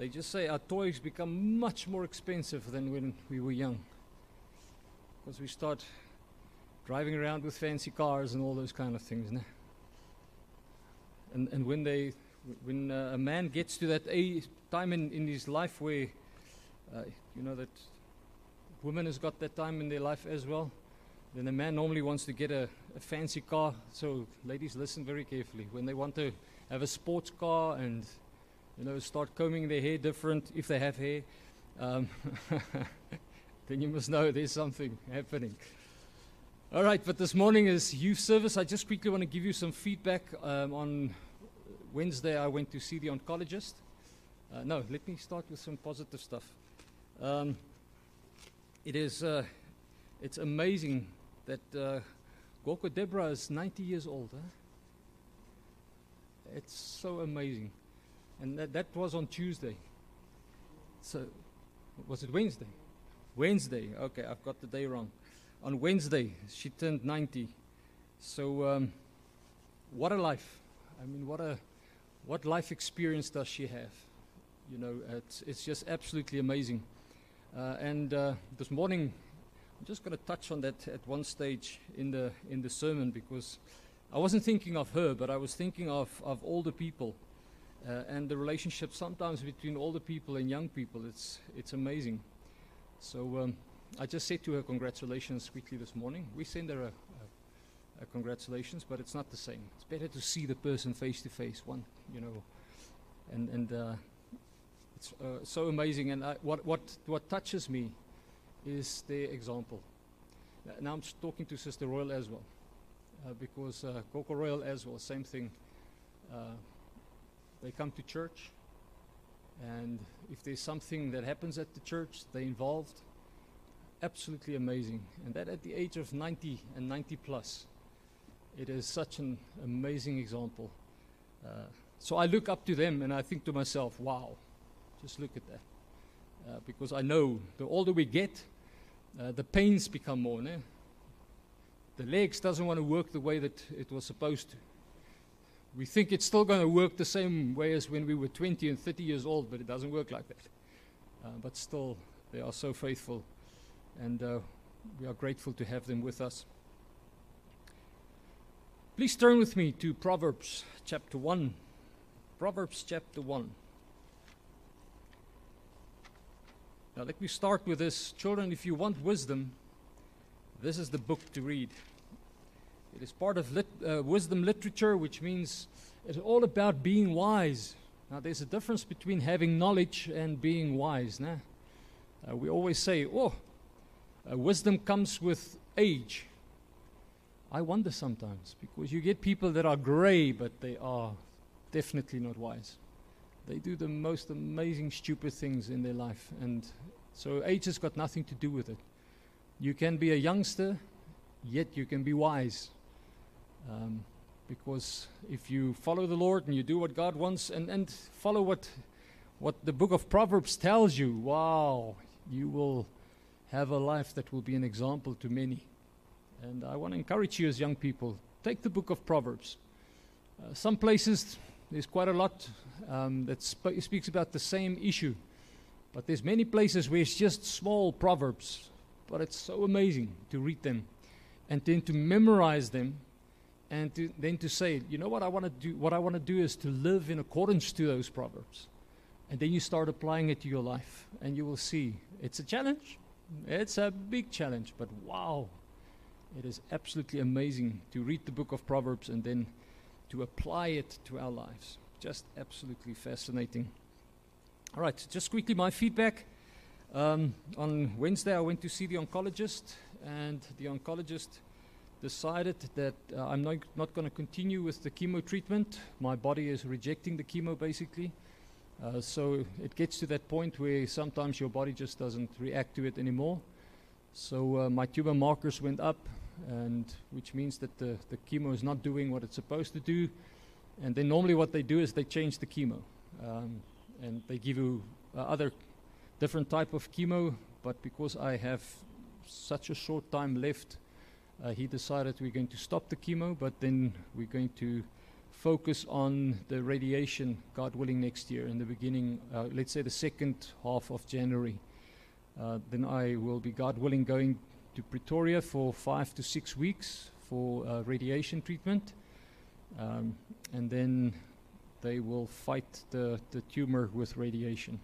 they just say our toys become much more expensive than when we were young. Because we start driving around with fancy cars and all those kind of things. And, and when, they, when uh, a man gets to that age, time in, in his life where, uh, you know, that woman has got that time in their life as well, then a man normally wants to get a, a fancy car. So, ladies, listen very carefully. When they want to have a sports car and you know start combing their hair different if they have hair, um, then you must know there's something happening. All right, but this morning is youth service. I just quickly want to give you some feedback. Um, on Wednesday, I went to see the oncologist. Uh, no, let me start with some positive stuff. Um, it is, uh, it's amazing that uh, Gogo Deborah is 90 years old. Huh? It's so amazing. And that, that was on Tuesday. So, was it Wednesday? Wednesday. Okay, I've got the day wrong. On Wednesday, she turned 90. So, um, what a life. I mean, what a what life experience does she have? You know, it's, it's just absolutely amazing. Uh, and uh, this morning, I'm just going to touch on that at one stage in the in the sermon because I wasn't thinking of her, but I was thinking of of all the people uh, and the relationship sometimes between older people and young people. It's it's amazing. So um, I just said to her, "Congratulations!" quickly this morning. We send her a, a, a congratulations, but it's not the same. It's better to see the person face to face. One, you know, and and. Uh, it's uh, so amazing, and I, what what what touches me is their example. Uh, now I'm talking to Sister Royal as well, uh, because uh, Gogo Royal as well, same thing. They come to church, and if there's something that happens at the church, they're involved. Absolutely amazing, and that at the age of 90 and 90 plus, it is such an amazing example. Uh, so I look up to them, and I think to myself, "Wow, just look at that." Uh, because I know the older we get, uh, the pains become more. Ne? The legs doesn't want to work the way that it was supposed to. We think it's still going to work the same way as when we were 20 and 30 years old, but it doesn't work like that. Uh, but still, they are so faithful, and uh, we are grateful to have them with us. Please turn with me to Proverbs chapter 1. Proverbs chapter 1. Now, let me start with this. Children, if you want wisdom, this is the book to read. It is part of lit, uh, wisdom literature, which means it's all about being wise. Now, there's a difference between having knowledge and being wise. Nah? Uh, we always say, oh, uh, wisdom comes with age. I wonder sometimes because you get people that are gray, but they are definitely not wise. They do the most amazing, stupid things in their life. And so age has got nothing to do with it. You can be a youngster, yet you can be wise. Um, because if you follow the Lord and you do what God wants and, and follow what, what the book of Proverbs tells you, wow, you will have a life that will be an example to many. And I want to encourage you as young people take the book of Proverbs. Uh, some places there's quite a lot um, that sp- speaks about the same issue. But there's many places where it's just small proverbs, but it's so amazing to read them and then to memorize them and to, then to say, you know what I want to do? What I want to do is to live in accordance to those proverbs. And then you start applying it to your life, and you will see it's a challenge. It's a big challenge, but wow, it is absolutely amazing to read the book of Proverbs and then to apply it to our lives. Just absolutely fascinating. All right, just quickly my feedback. Um, on Wednesday, I went to see the oncologist, and the oncologist decided that uh, I'm not, not going to continue with the chemo treatment. My body is rejecting the chemo basically. Uh, so it gets to that point where sometimes your body just doesn't react to it anymore. So uh, my tumor markers went up, and which means that the, the chemo is not doing what it's supposed to do. And then normally what they do is they change the chemo, um, and they give you uh, other different type of chemo. But because I have such a short time left, uh, he decided we're going to stop the chemo, but then we're going to focus on the radiation, God willing, next year in the beginning, uh, let's say the second half of January. Uh, then I will be, God willing, going to Pretoria for five to six weeks for uh, radiation treatment. Um, and then they will fight the, the tumor with radiation.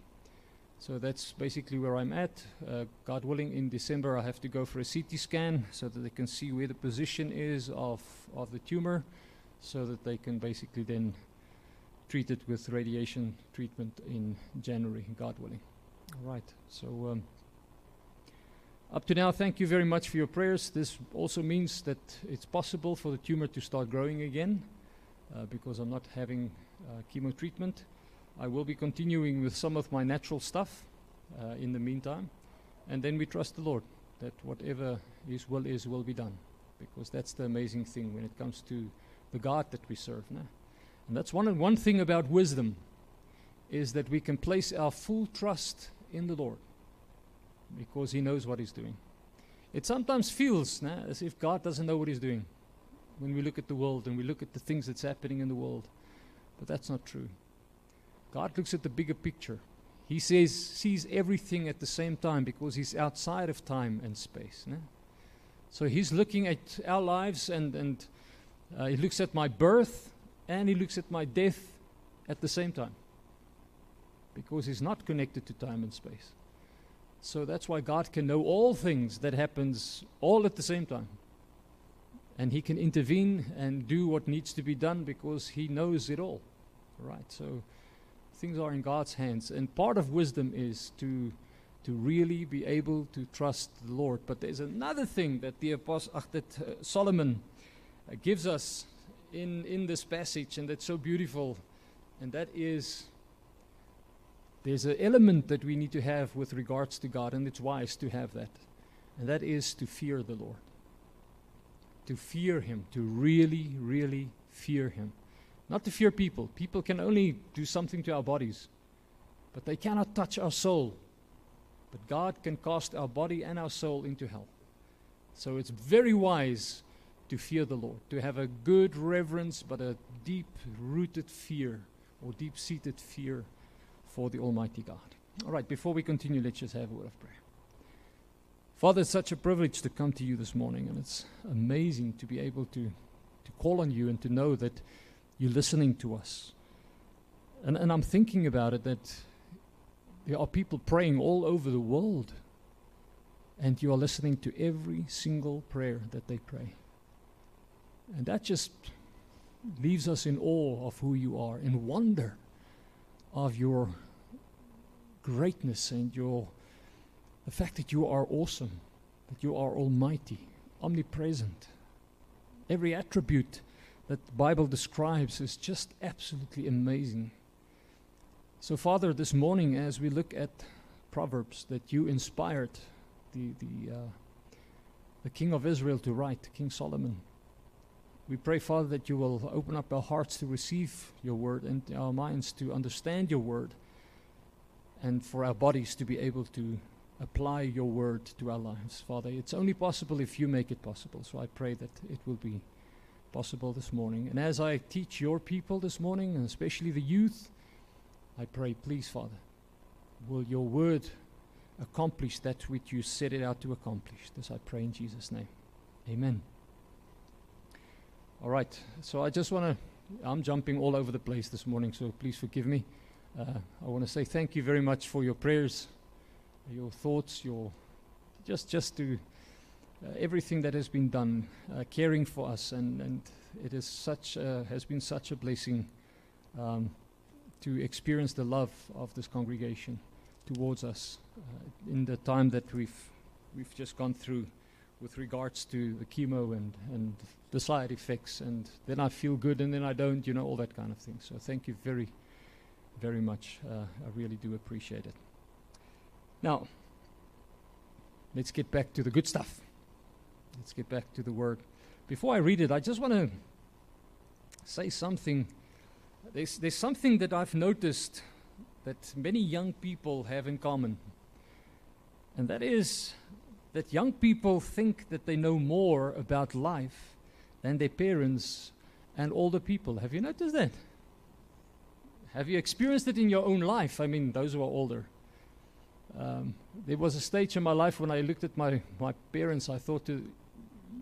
So that's basically where I'm at. Uh, God willing, in December I have to go for a CT scan so that they can see where the position is of, of the tumor so that they can basically then treat it with radiation treatment in January, God willing. All right, so um, up to now, thank you very much for your prayers. This also means that it's possible for the tumor to start growing again uh, because I'm not having uh, chemo treatment. I will be continuing with some of my natural stuff uh, in the meantime. And then we trust the Lord that whatever His will is, will be done. Because that's the amazing thing when it comes to the God that we serve. Nah? And that's one, one thing about wisdom is that we can place our full trust in the Lord because He knows what He's doing. It sometimes feels nah, as if God doesn't know what He's doing when we look at the world and we look at the things that's happening in the world. But that's not true. God looks at the bigger picture. He says, sees everything at the same time because He's outside of time and space. So He's looking at our lives and, and uh, He looks at my birth and He looks at my death at the same time because He's not connected to time and space. So that's why God can know all things that happens all at the same time. And he can intervene and do what needs to be done because he knows it all. Right? So things are in God's hands. And part of wisdom is to to really be able to trust the Lord. But there's another thing that the apostle that uh, Solomon uh, gives us in in this passage and that's so beautiful and that is there's an element that we need to have with regards to God, and it's wise to have that. And that is to fear the Lord. To fear Him, to really, really fear Him. Not to fear people. People can only do something to our bodies, but they cannot touch our soul. But God can cast our body and our soul into hell. So it's very wise to fear the Lord, to have a good reverence, but a deep rooted fear or deep seated fear for the Almighty God. All right, before we continue, let's just have a word of prayer. Father, it's such a privilege to come to you this morning, and it's amazing to be able to, to call on you and to know that you're listening to us. And, and I'm thinking about it that there are people praying all over the world, and you are listening to every single prayer that they pray. And that just leaves us in awe of who you are, in wonder of your greatness and your the fact that you are awesome, that you are almighty, omnipresent. Every attribute that the Bible describes is just absolutely amazing. So, Father, this morning, as we look at Proverbs that you inspired the, the, uh, the King of Israel to write, King Solomon, we pray, Father, that you will open up our hearts to receive your word and our minds to understand your word and for our bodies to be able to apply your word to our lives. Father, it's only possible if you make it possible. So I pray that it will be possible this morning. And as I teach your people this morning, and especially the youth, I pray, please, Father, will your word accomplish that which you set it out to accomplish. This I pray in Jesus' name. Amen. All right, so I just want to, I'm jumping all over the place this morning, so please forgive me. Uh, I want to say thank you very much for your prayers, your thoughts, your just just to everything that has been done, uh, caring for us, and and it is such uh, has been such a blessing um, to experience the love of this congregation towards us uh, in the time that we've we've just gone through with regards to the chemo and and the side effects, and then I feel good, and then I don't, you know, all that kind of thing. So thank you very very much. Uh, I really do appreciate it. Now, let's get back to the good stuff. Let's get back to the word. Before I read it, I just want to say something. There's, there's something that I've noticed that many young people have in common, and that is that young people think that they know more about life than their parents and older people. Have you noticed that? Have you experienced it in your own life? I mean, those who are older. Um, there was a stage in my life when I looked at my, my parents, I thought, to,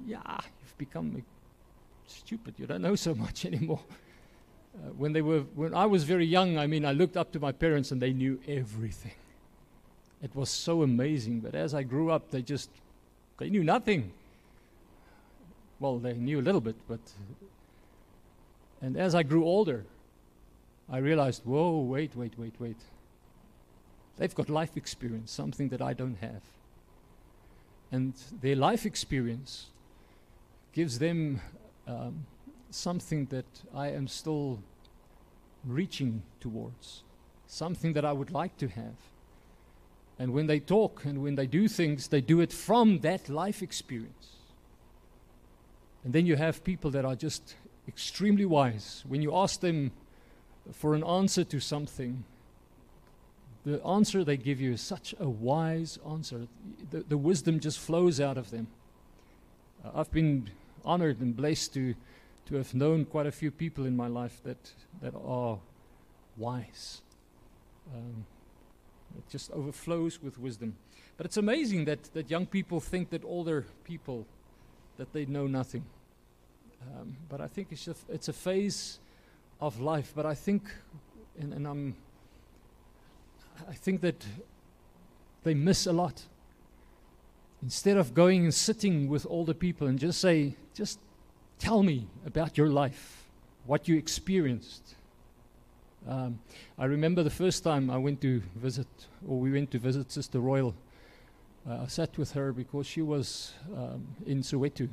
yeah, you've become stupid. You don't know so much anymore. Uh, when they were, when I was very young, I mean, I looked up to my parents and they knew everything. It was so amazing. But as I grew up, they just, they knew nothing. Well, they knew a little bit, but, and as I grew older, I realized, whoa, wait, wait, wait, wait. They've got life experience, something that I don't have. And their life experience gives them um, something that I am still reaching towards, something that I would like to have. And when they talk and when they do things, they do it from that life experience. And then you have people that are just extremely wise. When you ask them for an answer to something, the answer they give you is such a wise answer. The, the wisdom just flows out of them. Uh, I've been honored and blessed to, to have known quite a few people in my life that, that are wise. Um, it just overflows with wisdom. But it's amazing that, that young people think that older people, that they know nothing. Um, but I think it's a, it's a phase of life. But I think, and, and I'm, I think that they miss a lot. Instead of going and sitting with older people and just say, just tell me about your life, what you experienced. Um, I remember the first time I went to visit, or we went to visit Sister Royal. Uh, I sat with her because she was um, in Soweto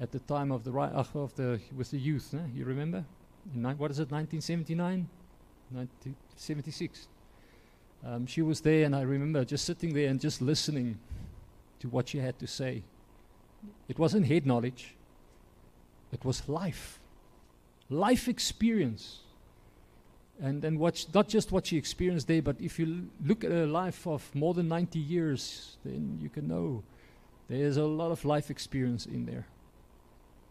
at the time of the ri- uh, of the with the youth. Eh? You remember? Ni- what is it? 1979, 1976. Um, she was there, and I remember just sitting there and just listening to what she had to say. It wasn't head knowledge. It was life, life experience. And, and what not just what she experienced there, but if you look at a life of more than 90 years, then you can know there's a lot of life experience in there.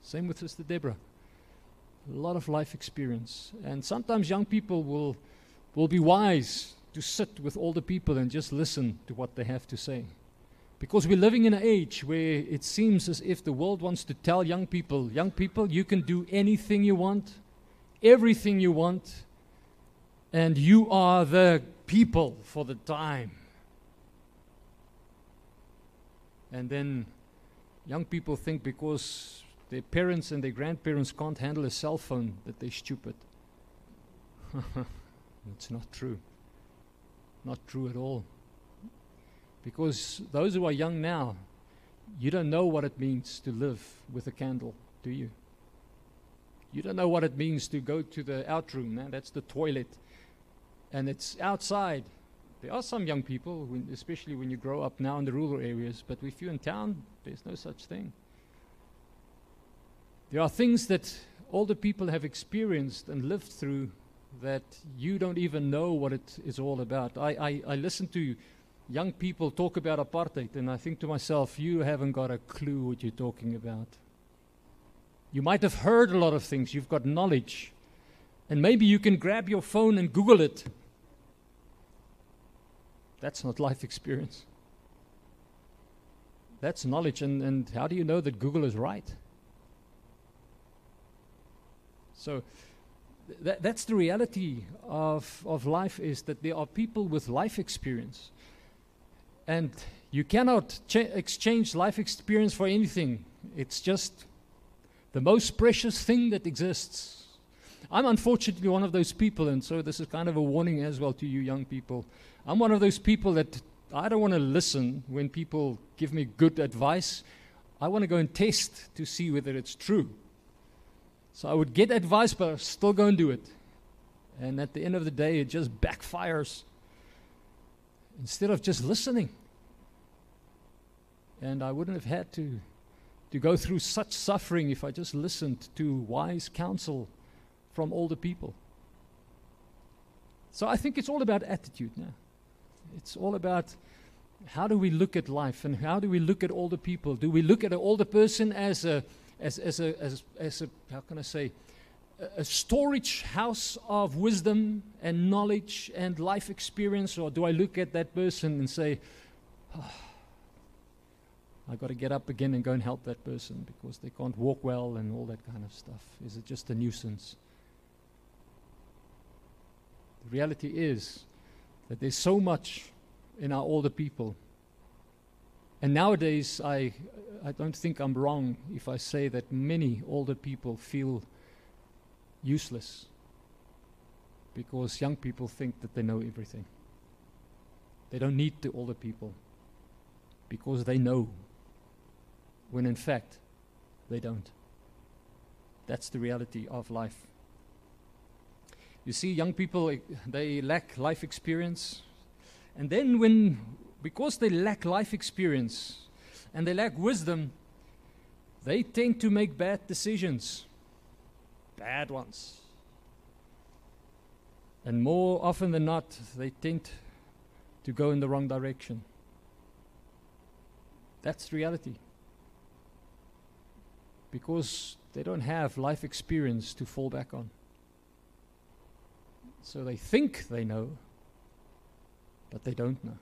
Same with Sister Deborah. A lot of life experience. And sometimes young people will, will be wise to sit with older people and just listen to what they have to say. Because we're living in an age where it seems as if the world wants to tell young people, young people, you can do anything you want, everything you want, and you are the people for the time. And then young people think because their parents and their grandparents can't handle a cell phone that they're stupid. it's not true. Not true at all. Because those who are young now, you don't know what it means to live with a candle, do you? You don't know what it means to go to the outroom, man. That's the toilet. And it's outside. There are some young people, when, especially when you grow up now in the rural areas, but if you're in town, there's no such thing. There are things that older people have experienced and lived through that you don't even know what it is all about. I, I, I listen to young people talk about apartheid, and I think to myself, you haven't got a clue what you're talking about. You might have heard a lot of things, you've got knowledge, and maybe you can grab your phone and Google it. That's not life experience. That's knowledge, and, and how do you know that Google is right? So th- that's the reality of, of life is that there are people with life experience. And you cannot cha- exchange life experience for anything. It's just the most precious thing that exists. I'm unfortunately one of those people, and so this is kind of a warning as well to you young people. I'm one of those people that I don't want to listen when people give me good advice. I want to go and test to see whether it's true. So I would get advice, but I still go and do it. And at the end of the day, it just backfires instead of just listening. And I wouldn't have had to, to go through such suffering if I just listened to wise counsel from older people. So I think it's all about attitude now. It's all about how do we look at life and how do we look at older people? Do we look at an older person as a as, as, a, as, as a, how can I say, a storage house of wisdom and knowledge and life experience, or do I look at that person and say, ah, oh, I've got to get up again and go and help that person because they can't walk well and all that kind of stuff? Is it just a nuisance? The reality is that there's so much in our older people. And nowadays, I, I don't think I'm wrong if I say that many older people feel useless because young people think that they know everything. They don't need the older people because they know when in fact they don't. That's the reality of life. You see, young people, eh, they lack life experience. And then, when, because they lack life experience and they lack wisdom, they tend to make bad decisions, bad ones. And more often than not, they tend to go in the wrong direction. That's reality because they don't have life experience to fall back on. So they think they know, but they don't know.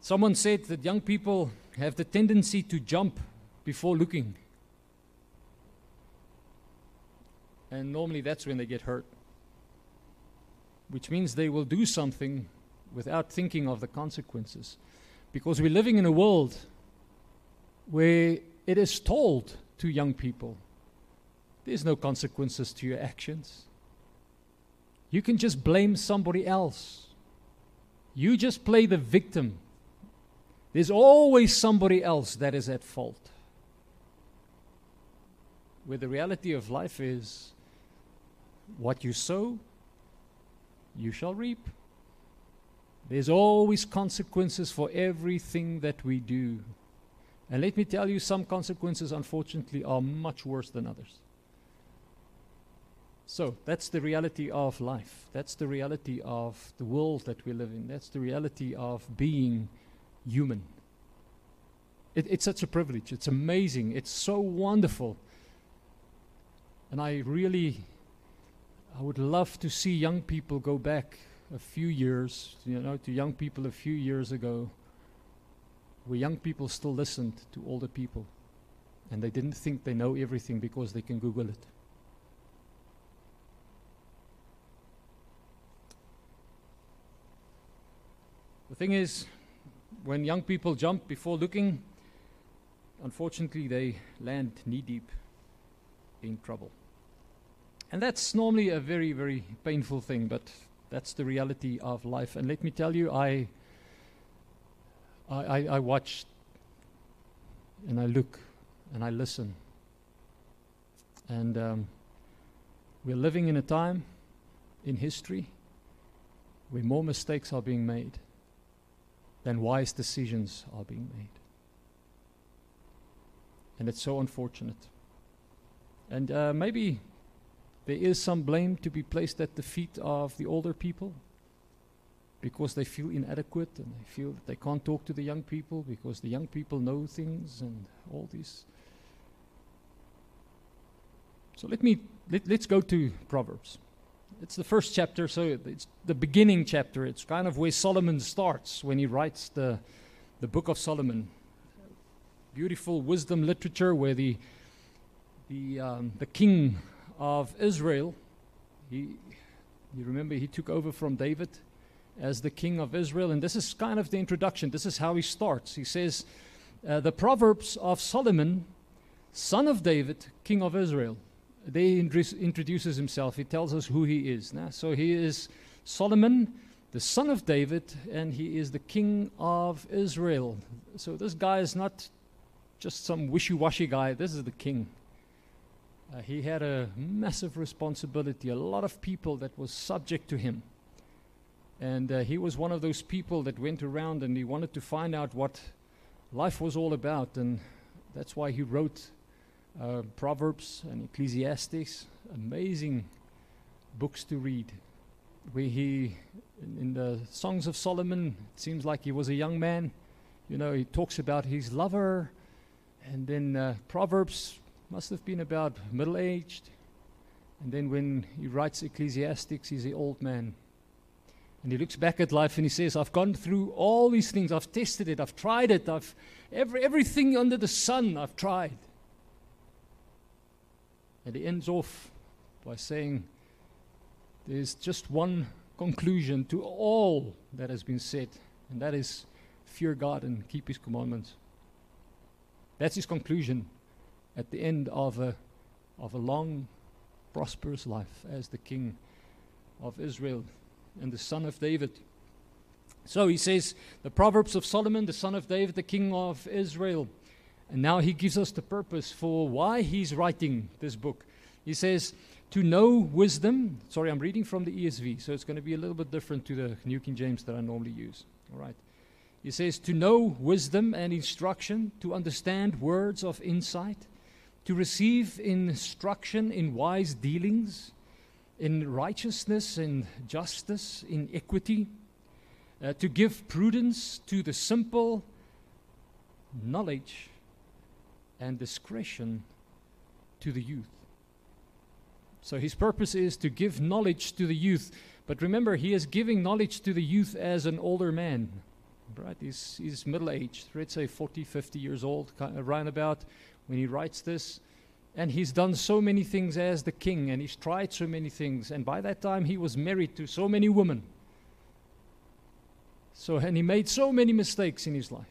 Someone said that young people have the tendency to jump before looking. And normally that's when they get hurt. Which means they will do something without thinking of the consequences. Because we're living in a world where it is told to young people there's no consequences to your actions. You can just blame somebody else. You just play the victim. There's always somebody else that is at fault. Where the reality of life is what you sow, you shall reap. There's always consequences for everything that we do. And let me tell you, some consequences, unfortunately, are much worse than others. So that's the reality of life. That's the reality of the world that we live in. That's the reality of being human. It, it's such a privilege. It's amazing. It's so wonderful. And I really, I would love to see young people go back a few years, you know, to young people a few years ago where young people still listened to older people and they didn't think they know everything because they can Google it. The thing is, when young people jump before looking, unfortunately they land knee deep in trouble. And that's normally a very, very painful thing, but that's the reality of life. And let me tell you, I I, I, watch and I look and I listen. And um, we're living in a time in history where more mistakes are being made than wise decisions are being made. And it's so unfortunate. And uh, maybe there is some blame to be placed at the feet of the older people because they feel inadequate and they feel that they can't talk to the young people because the young people know things and all this. So let me let, let's go to Proverbs. It's the first chapter, so it's the beginning chapter. It's kind of where Solomon starts when he writes the the book of Solomon. Beautiful wisdom literature where the the um, the king of Israel, he you remember he took over from David as the king of Israel. And this is kind of the introduction. This is how he starts. He says, uh, The Proverbs of Solomon, son of David, king of Israel. There he introduces himself. He tells us who he is. Nah? So he is Solomon, the son of David, and he is the king of Israel. So this guy is not just some wishy washy guy, this is the king. Uh, he had a massive responsibility, a lot of people that was subject to him. And uh, he was one of those people that went around and he wanted to find out what life was all about. And that's why he wrote uh, Proverbs and Ecclesiastes, amazing books to read. Where he, in, in the Songs of Solomon, it seems like he was a young man. You know, he talks about his lover. And then uh, Proverbs Must have been about middle aged. And then when he writes Ecclesiastes, he's an old man. And he looks back at life and he says, I've gone through all these things. I've tested it. I've tried it. I've every, everything under the sun I've tried. And he ends off by saying, There's just one conclusion to all that has been said, and that is fear God and keep his commandments. That's his conclusion at the end of a, of a long, prosperous life as the king of Israel and the son of David. So he says, the Proverbs of Solomon, the son of David, the king of Israel. And now he gives us the purpose for why he's writing this book. He says, to know wisdom. Sorry, I'm reading from the ESV, so it's going to be a little bit different to the New King James that I normally use. All right. He says, to know wisdom and instruction, to understand words of insight, to receive instruction in wise dealings, in righteousness and justice, in equity, uh, to give prudence to the simple, knowledge and discretion to the youth. So his purpose is to give knowledge to the youth. But remember, he is giving knowledge to the youth as an older man. Right? He's, he's middle aged, let's say 40, 50 years old, kind around about when he writes this. And he's done so many things as the king, and he's tried so many things. And by that time, he was married to so many women. So, and he made so many mistakes in his life.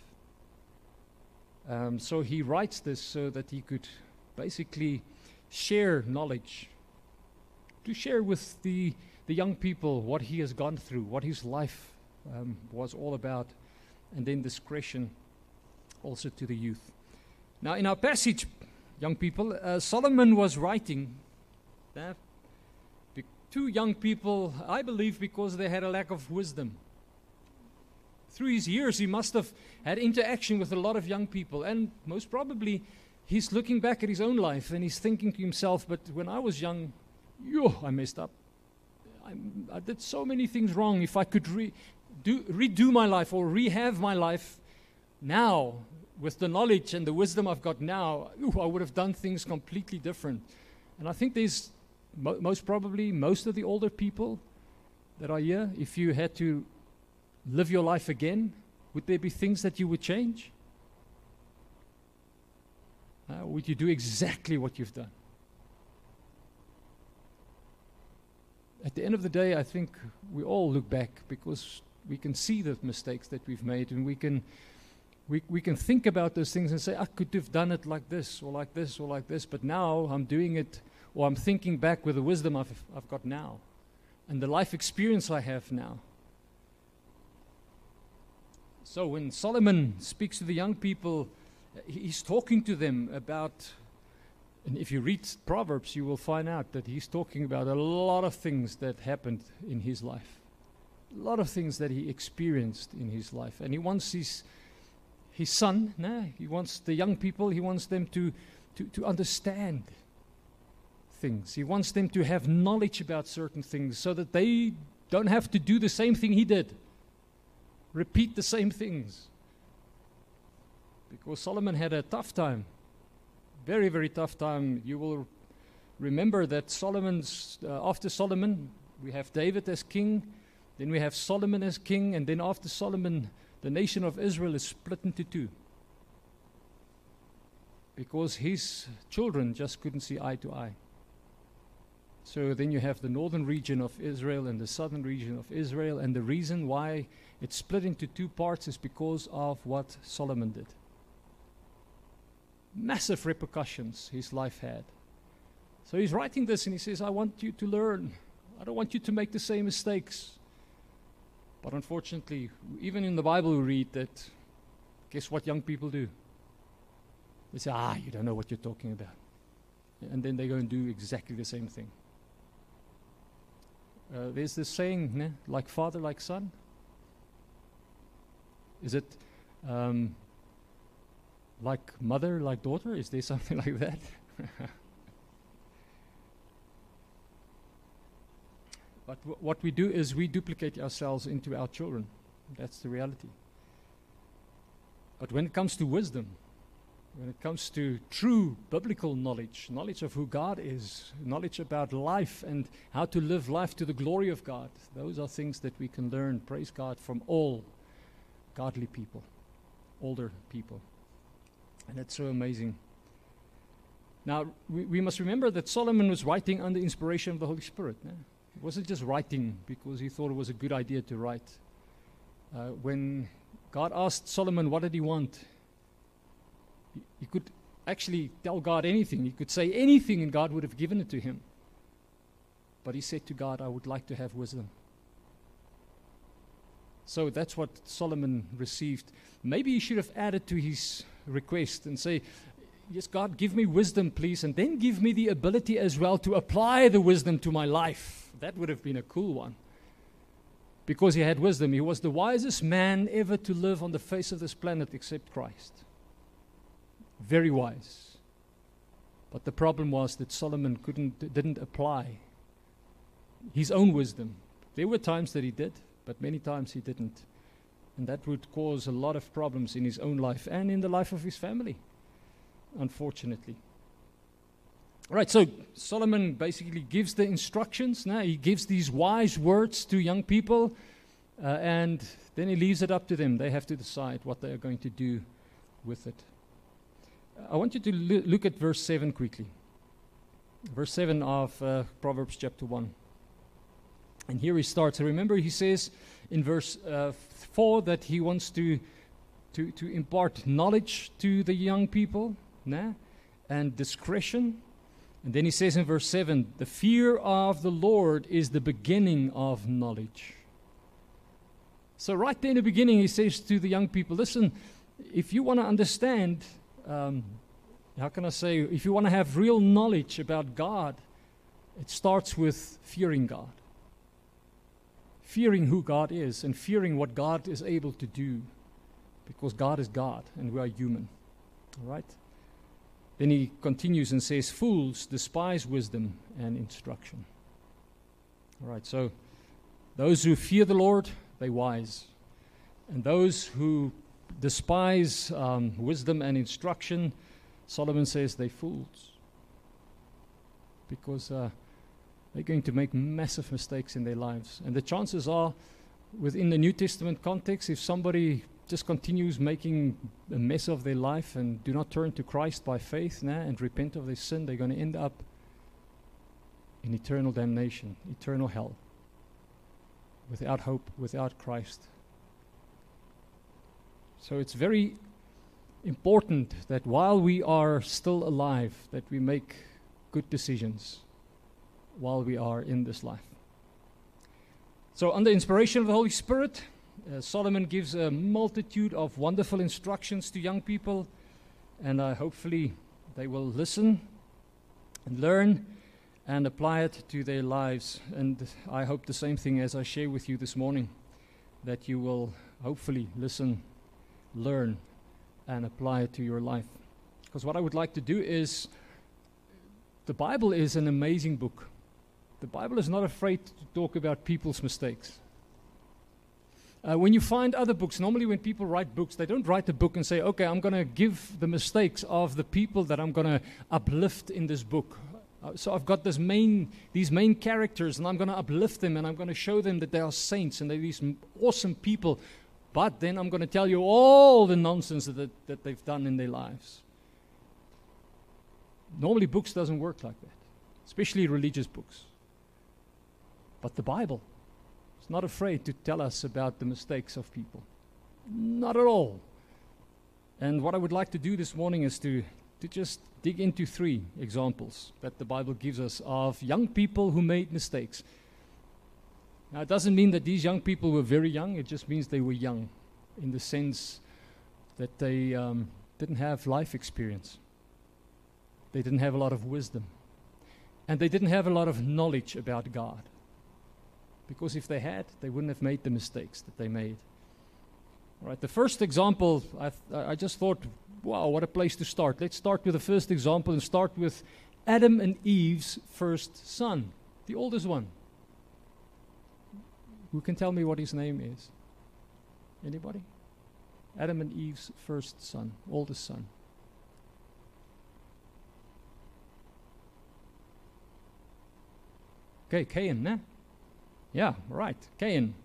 Um, so he writes this so that he could basically share knowledge, to share with the, the young people what he has gone through, what his life um, was all about, and then discretion also to the youth. Now, in our passage, young people, uh, Solomon was writing that to young people, I believe, because they had a lack of wisdom. Through his years, he must have had interaction with a lot of young people, and most probably, he's looking back at his own life and he's thinking to himself, but when I was young, yo, I messed up. I, I did so many things wrong. If I could re- do, redo my life or rehave my life now, with the knowledge and the wisdom I've got now, ooh, I would have done things completely different. And I think there's mo- most probably most of the older people that are here, if you had to live your life again, would there be things that you would change? Uh, would you do exactly what you've done? At the end of the day, I think we all look back because we can see the mistakes that we've made and we can we, we can think about those things and say, I could have done it like this or like this or like this, but now I'm doing it or I'm thinking back with the wisdom I've, I've got now and the life experience I have now. So when Solomon speaks to the young people, he's talking to them about, and if you read Proverbs, you will find out that he's talking about a lot of things that happened in his life, a lot of things that he experienced in his life. And he wants his his son. No, he wants the young people, he wants them to, to, to understand things. He wants them to have knowledge about certain things so that they don't have to do the same thing he did, repeat the same things. Because Solomon had a tough time, very, very tough time. You will remember that Solomon's, uh, after Solomon, we have David as king, then we have Solomon as king, and then after Solomon, the nation of Israel is split into two because his children just couldn't see eye to eye. So then you have the northern region of Israel and the southern region of Israel, and the reason why it's split into two parts is because of what Solomon did. Massive repercussions his life had. So he's writing this and he says, I want you to learn. I don't want you to make the same mistakes. But unfortunately, even in the Bible, we read that guess what young people do? They say, ah, you don't know what you're talking about. And then they go and do exactly the same thing. Uh, there's this saying, ne? like father, like son. Is it um, like mother, like daughter? Is there something like that? But what we do is we duplicate ourselves into our children. That's the reality. But when it comes to wisdom, when it comes to true biblical knowledge, knowledge of who God is, knowledge about life and how to live life to the glory of God, those are things that we can learn, praise God, from all godly people, older people. And it's so amazing. Now, we, we must remember that Solomon was writing under inspiration of the Holy Spirit. Wasn't just writing because he thought it was a good idea to write. Uh, when God asked Solomon, what did he want? He, he could actually tell God anything. He could say anything, and God would have given it to him. But he said to God, I would like to have wisdom. So that's what Solomon received. Maybe he should have added to his request and say, Yes, God, give me wisdom, please, and then give me the ability as well to apply the wisdom to my life. That would have been a cool one. Because he had wisdom. He was the wisest man ever to live on the face of this planet except Christ. Very wise. But the problem was that Solomon couldn't, didn't apply his own wisdom. There were times that he did, but many times he didn't. And that would cause a lot of problems in his own life and in the life of his family unfortunately. Right, so Solomon basically gives the instructions. Now he gives these wise words to young people, uh, and then he leaves it up to them. They have to decide what they are going to do with it. I want you to lo- look at verse 7 quickly. Verse 7 of uh, Proverbs chapter 1. And here he starts. Remember, he says in verse uh, 4 that he wants to, to, to impart knowledge to the young people nah? and discretion. And then he says in verse 7 the fear of the Lord is the beginning of knowledge. So, right there in the beginning, he says to the young people listen, if you want to understand, um, how can I say, if you want to have real knowledge about God, it starts with fearing God. Fearing who God is and fearing what God is able to do. Because God is God and we are human. All right? Then he continues and says, Fools despise wisdom and instruction. All right, so those who fear the Lord, they wise. And those who despise um, wisdom and instruction, Solomon says they fools. Because uh, they're going to make massive mistakes in their lives. And the chances are, within the New Testament context, if somebody just continues making a mess of their life and do not turn to Christ by faith nah, and repent of their sin, they're going to end up in eternal damnation, eternal hell, without hope, without Christ. So it's very important that while we are still alive, that we make good decisions while we are in this life. So, under inspiration of the Holy Spirit, uh, Solomon gives a multitude of wonderful instructions to young people, and uh, hopefully they will listen and learn and apply it to their lives. And I hope the same thing as I share with you this morning that you will hopefully listen, learn, and apply it to your life. Because what I would like to do is the Bible is an amazing book. The Bible is not afraid to talk about people's mistakes. Uh, when you find other books, normally when people write books, they don't write a book and say, okay, I'm going to give the mistakes of the people that I'm going to uplift in this book. Uh, so I've got this main, these main characters, and I'm going to uplift them, and I'm going to show them that they are saints and they're these awesome people. But then I'm going to tell you all the nonsense that, that they've done in their lives. Normally, books doesn't work like that, especially religious books. But the Bible not afraid to tell us about the mistakes of people. Not at all. And what I would like to do this morning is to, to just dig into three examples that the Bible gives us of young people who made mistakes. Now, it doesn't mean that these young people were very young, it just means they were young in the sense that they um, didn't have life experience, they didn't have a lot of wisdom, and they didn't have a lot of knowledge about God because if they had, they wouldn't have made the mistakes that they made. All right, the first example, I, I just thought, wow, what a place to start. Let's start with the first example and start with Adam and Eve's first son, the oldest one. Who can tell me what his name is? Anybody? Adam and Eve's first son, oldest son. Okay, Cain, ne? Yeah, right, Cain.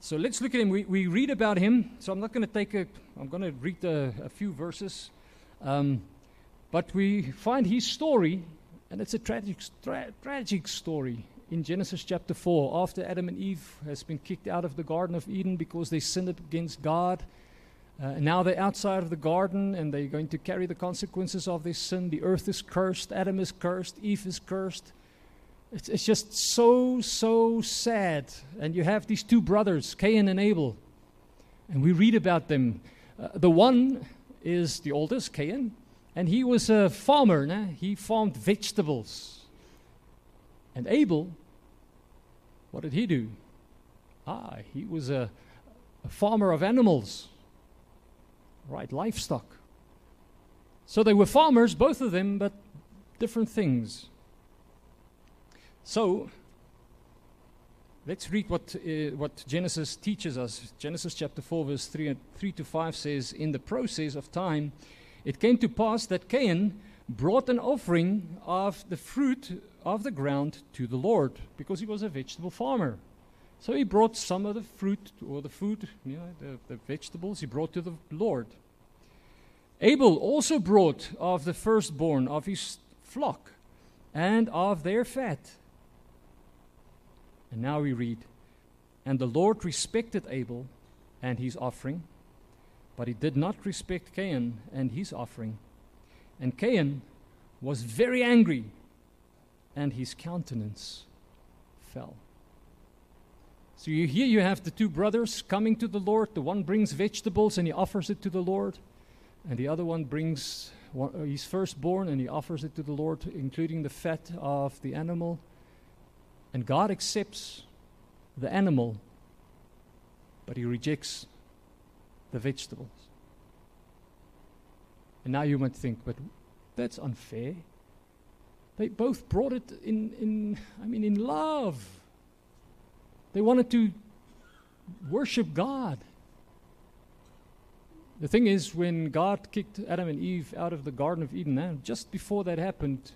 So let's look at him. We, we read about him. So I'm not going to take a, I'm going to read a, a few verses. Um, but we find his story, and it's a tragic, tra- tragic story in Genesis chapter 4. After Adam and Eve has been kicked out of the Garden of Eden because they sinned against God. Uh, now they're outside of the garden and they're going to carry the consequences of this sin. The earth is cursed, Adam is cursed, Eve is cursed. It's, it's just so, so sad. And you have these two brothers, Cain and Abel. And we read about them. Uh, the one is the oldest, Cain, and he was a farmer. Nah? He farmed vegetables. And Abel, what did he do? Ah, he was a, a farmer of animals, right? Livestock. So they were farmers, both of them, but different things. So, let's read what, uh, what Genesis teaches us. Genesis chapter 4, verse 3, 3 to 5 says, In the process of time, it came to pass that Cain brought an offering of the fruit of the ground to the Lord, because he was a vegetable farmer. So he brought some of the fruit or the food, you know, the, the vegetables, he brought to the Lord. Abel also brought of the firstborn of his flock and of their fat. And now we read, And the Lord respected Abel and his offering, but he did not respect Cain and his offering. And Cain was very angry, and his countenance fell. So you, here you have the two brothers coming to the Lord. The one brings vegetables and he offers it to the Lord, and the other one brings uh, his firstborn and he offers it to the Lord, including the fat of the animal. And God accepts the animal, but he rejects the vegetables. And now you might think, but that's unfair. They both brought it in, in I mean, in love. They wanted to worship God. The thing is, when God kicked Adam and Eve out of the Garden of Eden, just before that happened,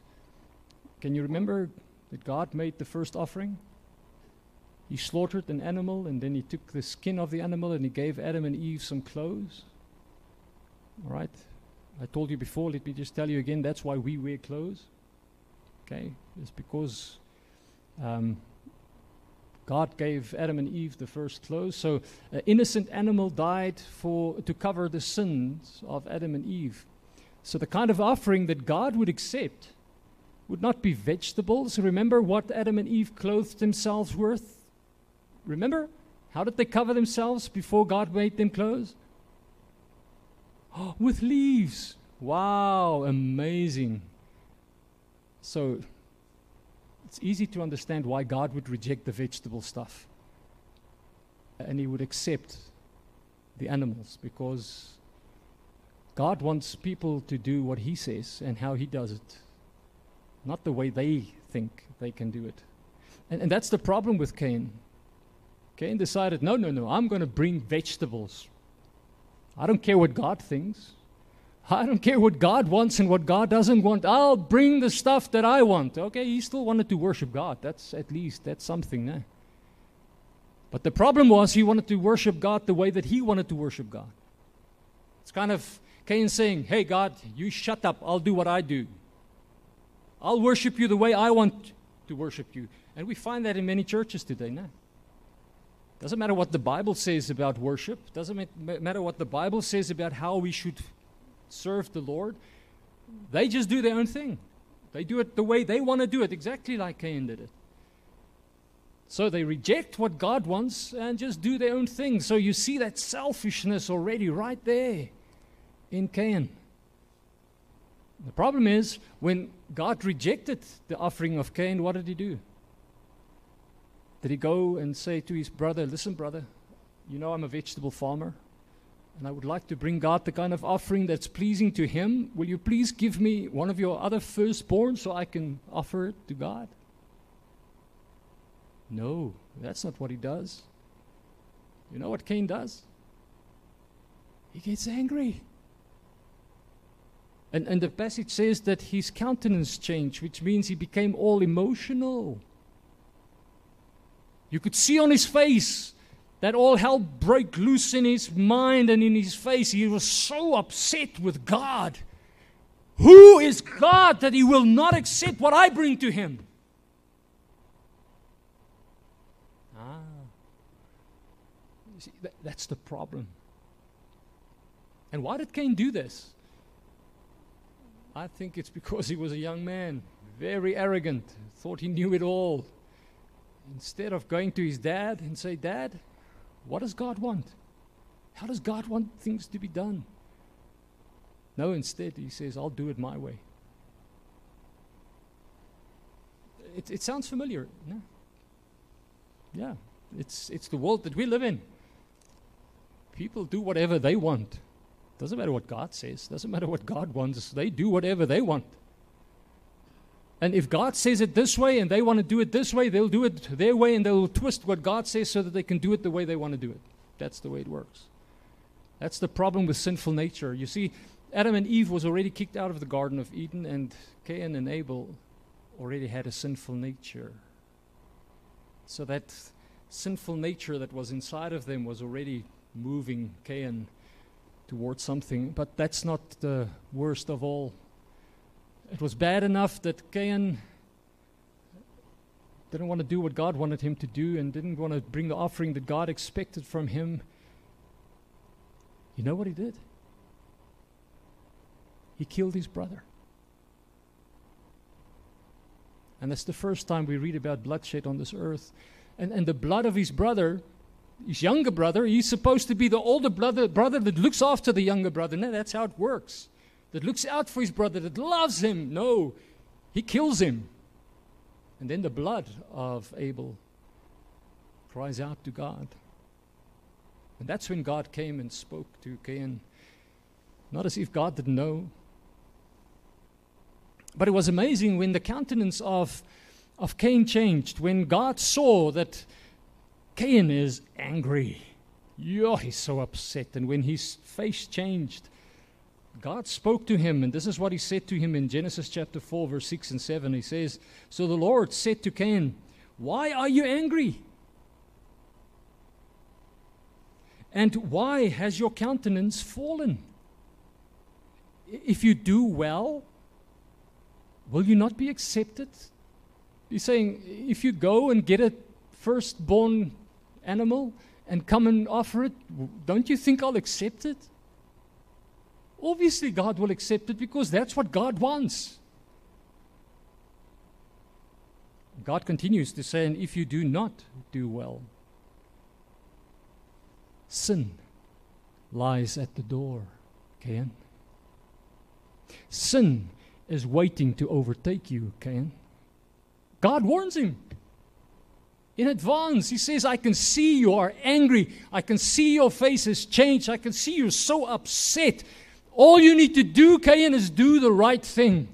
can you remember that God made the first offering? He slaughtered an animal and then he took the skin of the animal and he gave Adam and Eve some clothes. All right? I told you before, let me just tell you again that's why we wear clothes. Okay? It's because um, God gave Adam and Eve the first clothes. So an innocent animal died for, to cover the sins of Adam and Eve. So the kind of offering that God would accept would not be vegetables. Remember what Adam and Eve clothed themselves with? Remember? How did they cover themselves before God made them clothes? With leaves. Wow, amazing. So it's easy to understand why God would reject the vegetable stuff and he would accept the animals because God wants people to do what he says and how he does it not the way they think they can do it. And, and that's the problem with Cain. Cain decided, no, no, no, I'm going to bring vegetables. I don't care what God thinks. I don't care what God wants and what God doesn't want. I'll bring the stuff that I want. Okay, he still wanted to worship God. That's at least, that's something. Eh? But the problem was he wanted to worship God the way that he wanted to worship God. It's kind of Cain saying, Hey, God, you shut up. I'll do what I do. I'll worship you the way I want to worship you. And we find that in many churches today now. Doesn't matter what the Bible says about worship, doesn't matter what the Bible says about how we should serve the Lord. They just do their own thing. They do it the way they want to do it, exactly like Cain did it. So they reject what God wants and just do their own thing. So you see that selfishness already right there in Cain. The problem is, when God rejected the offering of Cain, what did he do? Did he go and say to his brother, Listen, brother, you know I'm a vegetable farmer, and I would like to bring God the kind of offering that's pleasing to him. Will you please give me one of your other firstborn so I can offer it to God? No, that's not what he does. You know what Cain does? He gets angry. And, and the passage says that his countenance changed, which means he became all emotional. You could see on his face that all hell broke loose in his mind and in his face. He was so upset with God. Who is God that he will not accept what I bring to him? Ah. See, that, that's the problem. And why did Cain do this? I think it's because he was a young man, very arrogant, thought he knew it all. Instead of going to his dad and say, Dad, what does God want? How does God want things to be done? No, instead, he says, I'll do it my way. It, it sounds familiar. No? Yeah, it's, it's the world that we live in. People do whatever they want. Doesn't matter what God says, doesn't matter what God wants. They do whatever they want. And if God says it this way and they want to do it this way, they'll do it their way and they'll twist what God says so that they can do it the way they want to do it. That's the way it works. That's the problem with sinful nature. You see, Adam and Eve was already kicked out of the Garden of Eden, and Cain and Abel already had a sinful nature. So that sinful nature that was inside of them was already moving Cain towards something. But that's not the worst of all. It was bad enough that Cain didn't want to do what God wanted him to do and didn't want to bring the offering that God expected from him. You know what he did? He killed his brother. And that's the first time we read about bloodshed on this earth. And, and the blood of his brother, his younger brother, he's supposed to be the older brother, brother that looks after the younger brother. No, that's how it works that looks out for his brother, that loves him. No, he kills him. And then the blood of Abel cries out to God. And that's when God came and spoke to Cain. Not as if God didn't know. But it was amazing when the countenance of, of Cain changed, when God saw that Cain is angry. Yeah, he's so upset. And when his face changed, God spoke to him, and this is what he said to him in Genesis chapter 4, verse 6 and 7. He says, So the Lord said to Cain, Why are you angry? And why has your countenance fallen? If you do well, will you not be accepted? He's saying, if you go and get a firstborn animal and come and offer it, don't you think I'll accept it? Obviously, God will accept it because that's what God wants. God continues to say, and if you do not do well, sin lies at the door, Cain. Sin is waiting to overtake you, Cain. God warns him. In advance, he says, I can see you are angry. I can see your face has changed. I can see you're so upset all you need to do, Cain, is do the right thing.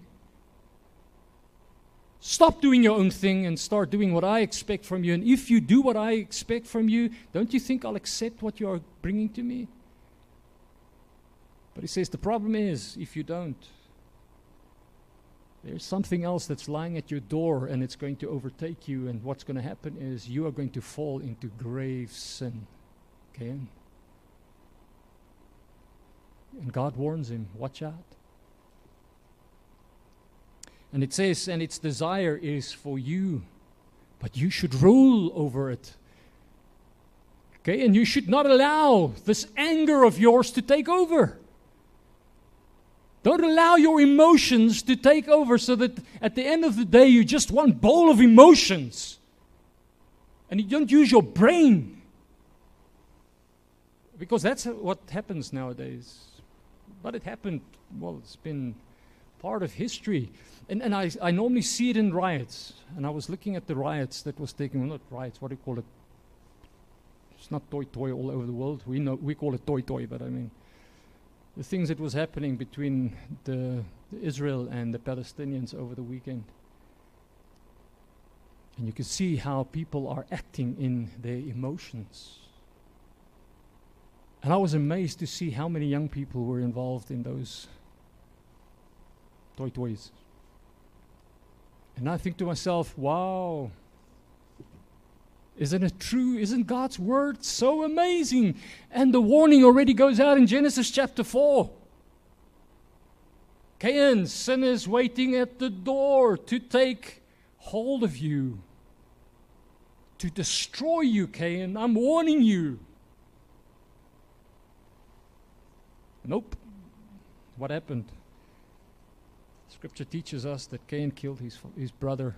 Stop doing your own thing and start doing what I expect from you. And if you do what I expect from you, don't you think I'll accept what you are bringing to me? But he says the problem is if you don't, there's something else that's lying at your door and it's going to overtake you. And what's going to happen is you are going to fall into grave sin. Cain. And God warns him, watch out. And it says, and its desire is for you, but you should rule over it. Okay, and you should not allow this anger of yours to take over. Don't allow your emotions to take over so that at the end of the day you just one bowl of emotions and you don't use your brain. Because that's what happens nowadays. But it happened, well, it's been part of history. And, and I, I normally see it in riots. And I was looking at the riots that was taking, well, not riots, what do you call it? It's not toy toy all over the world. We, know, we call it toy toy, but I mean, the things that was happening between the, the Israel and the Palestinians over the weekend. And you can see how people are acting in their emotions. And I was amazed to see how many young people were involved in those toy toys. And I think to myself, wow, Isn't it true? Isn't God's word so amazing? And the warning already goes out in Genesis chapter 4. Cain, sin is waiting at the door to take hold of you, to destroy you, Cain. I'm warning you. Nope. What happened? Scripture teaches us that Cain killed his, his brother.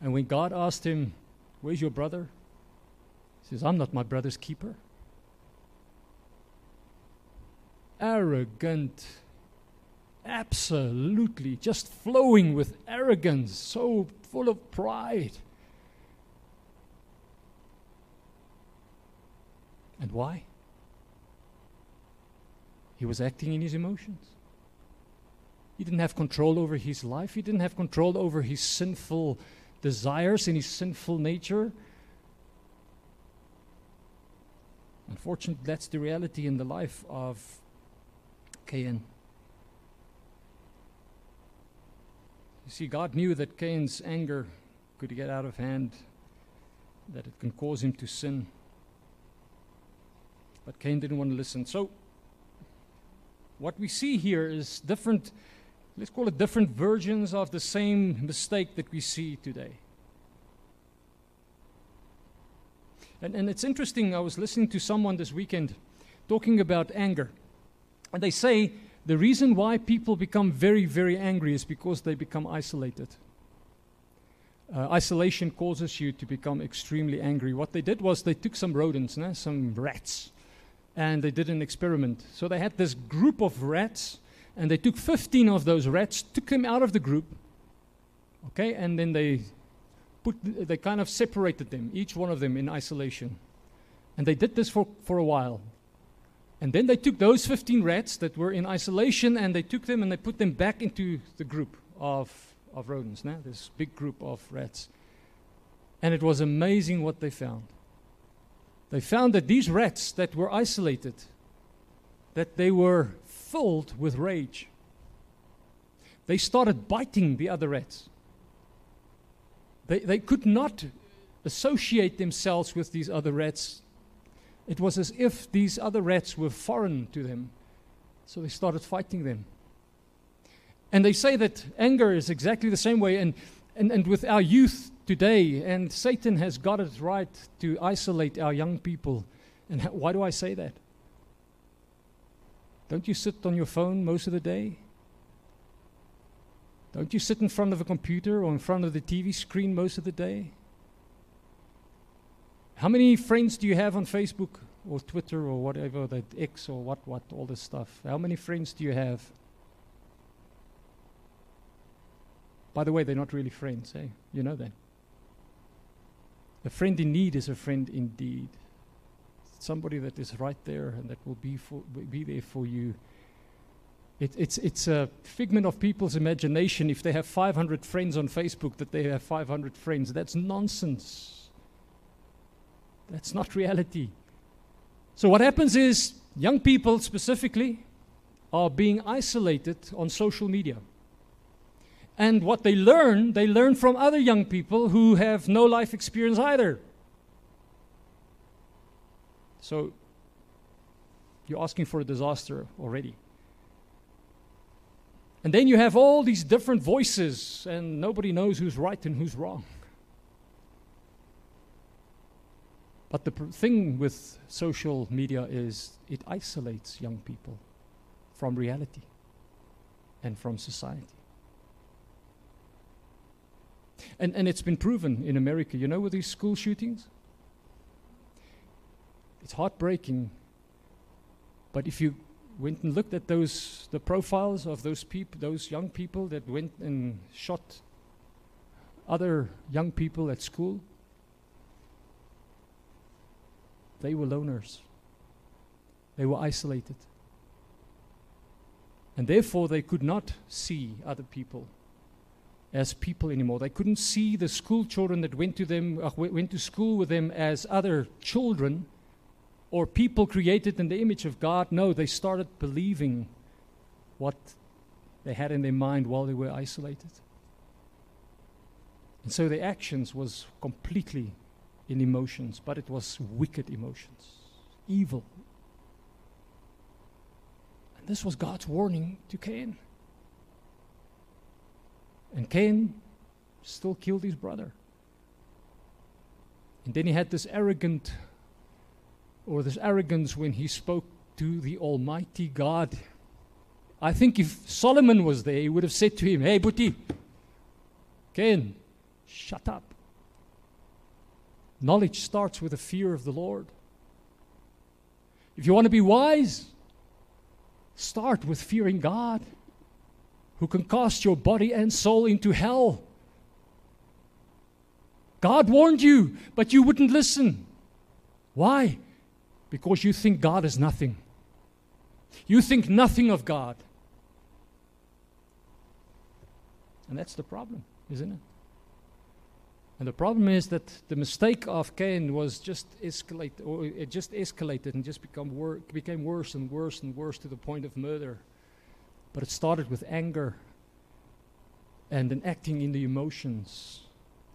And when God asked him, Where's your brother? Says, I'm not my brother's keeper. Arrogant, absolutely just flowing with arrogance, so full of pride. And why? He was acting in his emotions. He didn't have control over his life. He didn't have control over his sinful desires and his sinful nature. Unfortunately, that's the reality in the life of Cain. You see, God knew that Cain's anger could get out of hand, that it can cause him to sin. But Cain didn't want to listen. So, what we see here is different, let's call it different versions of the same mistake that we see today. And, and it's interesting, I was listening to someone this weekend talking about anger. And they say the reason why people become very, very angry is because they become isolated. Uh, isolation causes you to become extremely angry. What they did was they took some rodents, né, some rats, and they did an experiment. So they had this group of rats, and they took 15 of those rats, took them out of the group, okay, and then they put, they kind of separated them, each one of them in isolation. And they did this for, for a while. And then they took those 15 rats that were in isolation and they took them and they put them back into the group of, of rodents, now, this big group of rats. And it was amazing what they found. They found that these rats that were isolated, that they were filled with rage. They started biting the other rats. They, they could not associate themselves with these other rats. It was as if these other rats were foreign to them. So they started fighting them. And they say that anger is exactly the same way. And, and, and with our youth today, and Satan has got it right to isolate our young people. And why do I say that? Don't you sit on your phone most of the day? Don't you sit in front of a computer or in front of the TV screen most of the day? How many friends do you have on Facebook or Twitter or whatever, that X or what, what, all this stuff? How many friends do you have? By the way, they're not really friends, eh? You know that. A friend in need is a friend indeed. Somebody that is right there and that will be, for, be there for you it, it's, it's a figment of people's imagination if they have 500 friends on Facebook that they have 500 friends. That's nonsense. That's not reality. So, what happens is young people specifically are being isolated on social media. And what they learn, they learn from other young people who have no life experience either. So, you're asking for a disaster already. And then you have all these different voices, and nobody knows who's right and who's wrong. But the pr- thing with social media is it isolates young people from reality and from society. And, and it's been proven in America, you know, with these school shootings? It's heartbreaking. But if you went and looked at those the profiles of those people, those young people that went and shot other young people at school. They were loners. They were isolated. And therefore, they could not see other people as people anymore. They couldn't see the school children that went to them, uh, went to school with them as other children or people created in the image of God. No, they started believing what they had in their mind while they were isolated. And so their actions was completely in emotions, but it was wicked emotions, evil. And this was God's warning to Cain. And Cain still killed his brother. And then he had this arrogant, or this arrogance when he spoke to the Almighty God. I think if Solomon was there, he would have said to him, Hey, Buti, Cain, shut up. Knowledge starts with a fear of the Lord. If you want to be wise, start with fearing God, who can cast your body and soul into hell. God warned you, but you wouldn't listen. Why? Because you think God is nothing. You think nothing of God. And that's the problem, isn't it? And the problem is that the mistake of Cain was just escalate, or it just escalated and just become wor- became worse and worse and worse to the point of murder. But it started with anger and an acting in the emotions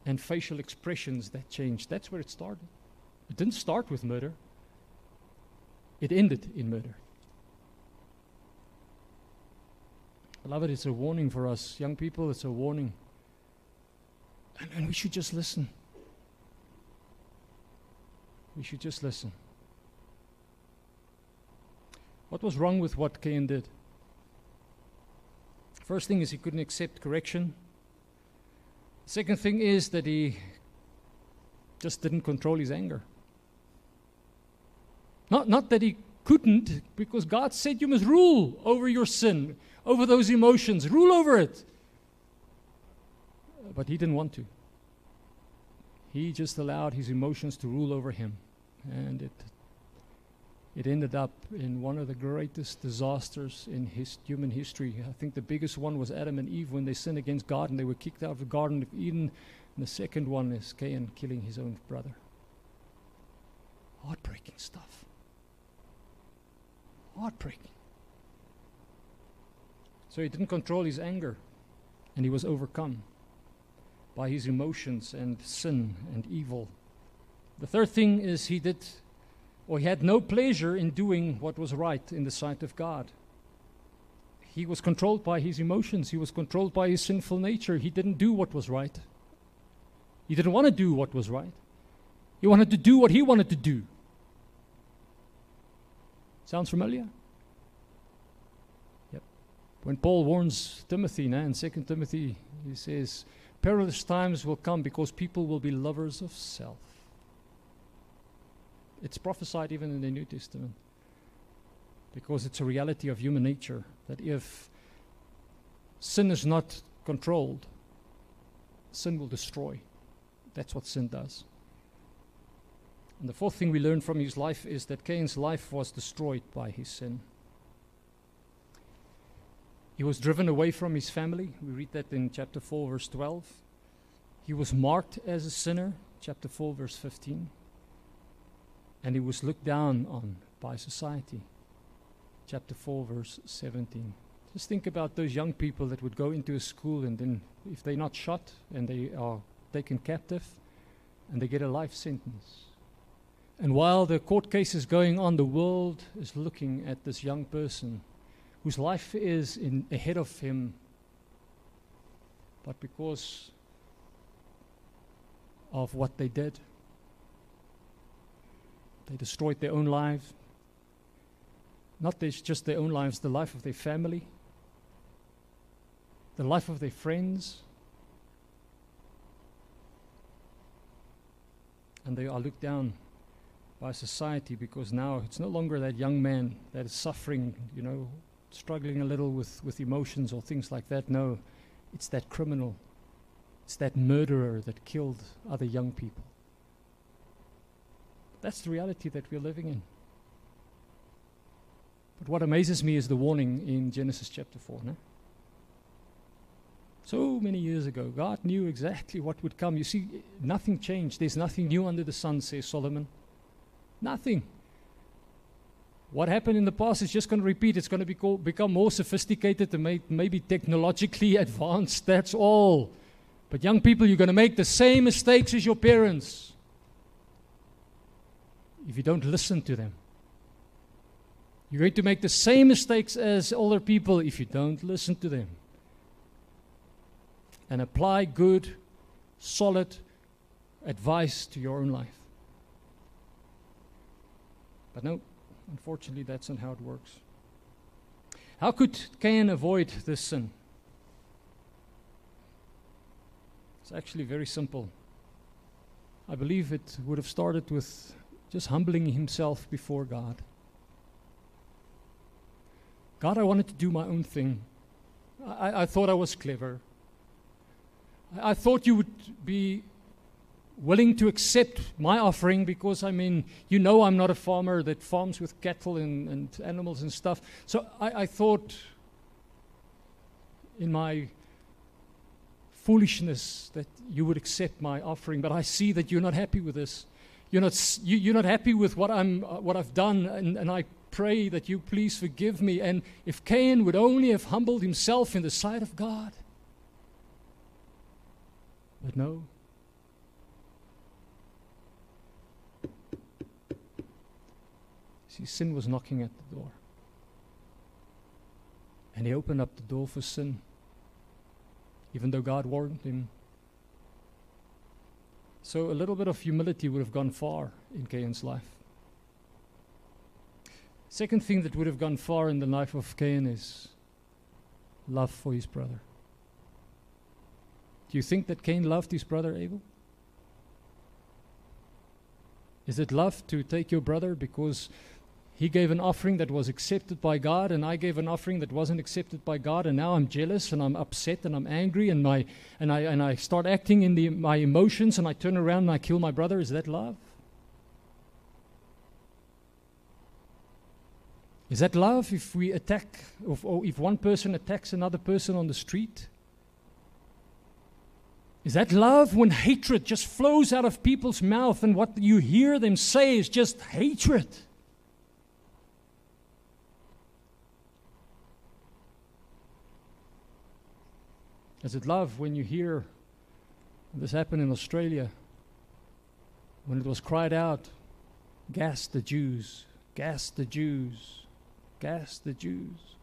and facial expressions that changed. That's where it started. It didn't start with murder. It ended in murder. Beloved, it's a warning for us. Young people, it's a warning. And, and we should just listen. We should just listen. What was wrong with what Cain did? First thing is he couldn't accept correction. Second thing is that he just didn't control his anger. Not, not that he couldn't, because God said you must rule over your sin, over those emotions, rule over it. Uh, but he didn't want to. He just allowed his emotions to rule over him. And it, it ended up in one of the greatest disasters in his human history. I think the biggest one was Adam and Eve when they sinned against God and they were kicked out of the Garden of Eden. And the second one is Cain killing his own brother. Heartbreaking stuff. Heartbreaking. So he didn't control his anger and he was overcome by his emotions and sin and evil. The third thing is he did, or he had no pleasure in doing what was right in the sight of God. He was controlled by his emotions, he was controlled by his sinful nature. He didn't do what was right. He didn't want to do what was right. He wanted to do what he wanted to do. Sounds familiar? Yep. When Paul warns Timothy now in 2 Timothy, he says, Perilous times will come because people will be lovers of self. It's prophesied even in the New Testament because it's a reality of human nature that if sin is not controlled, sin will destroy. That's what sin does. And the fourth thing we learn from his life is that Cain's life was destroyed by his sin. He was driven away from his family. We read that in chapter 4, verse 12. He was marked as a sinner, chapter 4, verse 15. And he was looked down on by society, chapter 4, verse 17. Just think about those young people that would go into a school and then, if they're not shot and they are taken captive, and they get a life sentence. And while the court case is going on, the world is looking at this young person whose life is in, ahead of him. But because of what they did, they destroyed their own lives. Not just their own lives, the life of their family, the life of their friends. And they are looked down by society because now it's no longer that young man that is suffering, you know, struggling a little with, with emotions or things like that. No, it's that criminal, it's that murderer that killed other young people. That's the reality that we're living in. But what amazes me is the warning in Genesis chapter 4. No? So many years ago, God knew exactly what would come. You see, nothing changed. There's nothing new under the sun, says Solomon. Nothing. What happened in the past is just going to repeat. It's going to be become more sophisticated and may, maybe technologically advanced. That's all. But young people, you're going to make the same mistakes as your parents. if you don't listen to them. You're going to make the same mistakes as older people if you don't listen to them. And apply good, solid advice to your own life. But no, unfortunately, that's not how it works. How could Cain avoid this sin? It's actually very simple. I believe it would have started with just humbling himself before God. God, I wanted to do my own thing. I, I thought I was clever. I, I thought you would be willing to accept my offering because, I mean, you know I'm not a farmer that farms with cattle and, and animals and stuff. So I, I thought in my foolishness that you would accept my offering, but I see that you're not happy with this. You're not, you, you're not happy with what, I'm, uh, what I've done, and, and I pray that you please forgive me. And if Cain would only have humbled himself in the sight of God. But no. See, sin was knocking at the door. And he opened up the door for sin, even though God warned him. So a little bit of humility would have gone far in Cain's life. Second thing that would have gone far in the life of Cain is love for his brother. Do you think that Cain loved his brother Abel? Is it love to take your brother because he gave an offering that was accepted by God, and I gave an offering that wasn't accepted by God, and now I'm jealous and I'm upset and I'm angry, and, my, and, I, and I start acting in the, my emotions, and I turn around and I kill my brother. Is that love? Is that love if we attack, or if one person attacks another person on the street? Is that love when hatred just flows out of people's mouth and what you hear them say is just hatred? Is it love when you hear this happened in Australia when it was cried out, gas the Jews, gas the Jews, gas the Jews?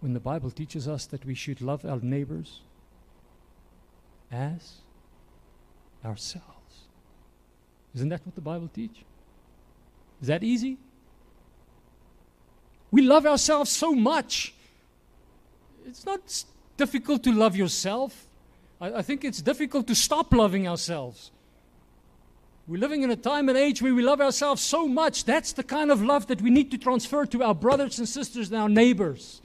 When the Bible teaches us that we should love our neighbors as ourselves. Isn't that what the Bible teaches? Is that easy? We love ourselves so much. It's not difficult to love yourself. I, I think it's difficult to stop loving ourselves. We're living in a time and age where we love ourselves so much. That's the kind of love that we need to transfer to our brothers and sisters and our neighbors.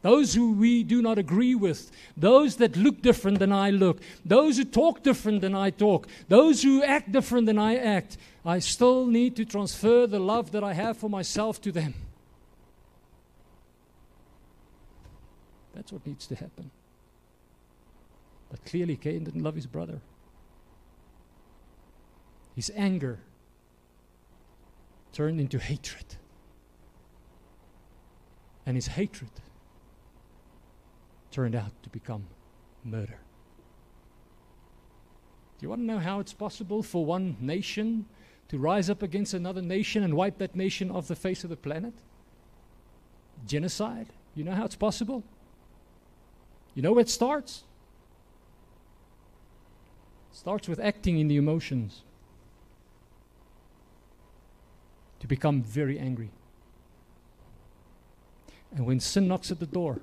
Those who we do not agree with, those that look different than I look, those who talk different than I talk, those who act different than I act, I still need to transfer the love that I have for myself to them. That's what needs to happen. But clearly, Cain didn't love his brother. His anger turned into hatred. And his hatred turned out to become murder. Do you want to know how it's possible for one nation to rise up against another nation and wipe that nation off the face of the planet? Genocide. You know how it's possible? You know where it starts? It starts with acting in the emotions. To become very angry. And when sin knocks at the door,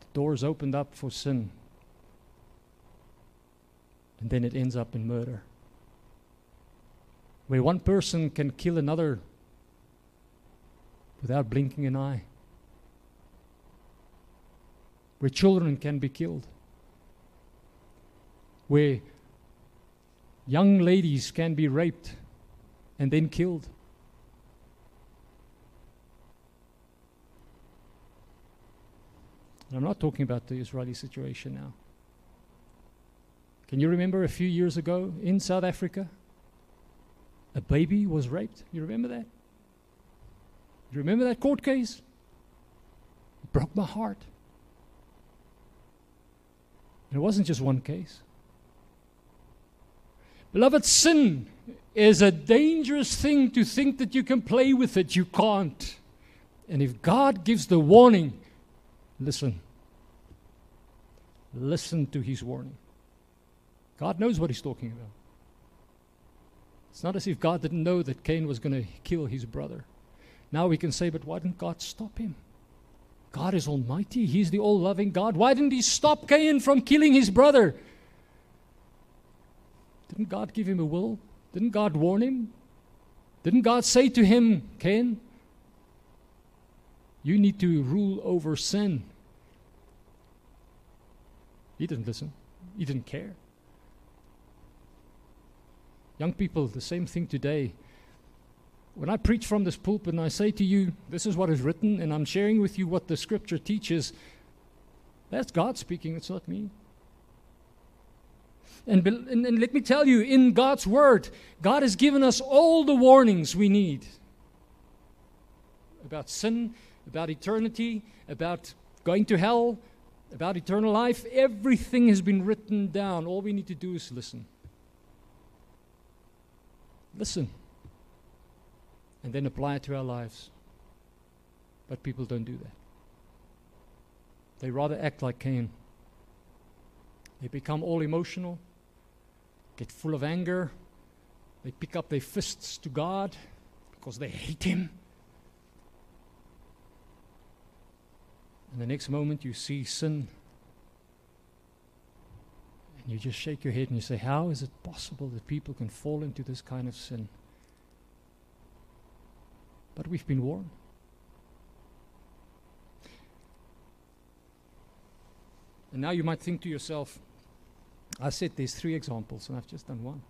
the door is opened up for sin. And then it ends up in murder. Where one person can kill another without blinking an eye where children can be killed, where young ladies can be raped and then killed. And I'm not talking about the Israeli situation now. Can you remember a few years ago in South Africa? A baby was raped. You remember that? Do you remember that court case? It broke my heart. It wasn't just one case. Beloved, sin is a dangerous thing to think that you can play with it. You can't. And if God gives the warning, listen. Listen to his warning. God knows what he's talking about. It's not as if God didn't know that Cain was going to kill his brother. Now we can say, but why didn't God stop him? God is almighty. He's the all loving God. Why didn't he stop Cain from killing his brother? Didn't God give him a will? Didn't God warn him? Didn't God say to him, Cain, you need to rule over sin? He didn't listen, he didn't care. Young people, the same thing today. When I preach from this pulpit and I say to you, this is what is written, and I'm sharing with you what the scripture teaches, that's God speaking, it's not me. And, and, and, let me tell you, in God's Word, God has given us all the warnings we need about sin, about eternity, about going to hell, about eternal life. Everything has been written down. All we need to do is listen. Listen. And then apply it to our lives. But people don't do that. They rather act like Cain. They become all emotional get full of anger. They pick up their fists to God because they hate Him. And the next moment you see sin. And you just shake your head and you say, How is it possible that people can fall into this kind of sin? But we've been warned. And now you might think to yourself, I said there's three examples, and I've just done one.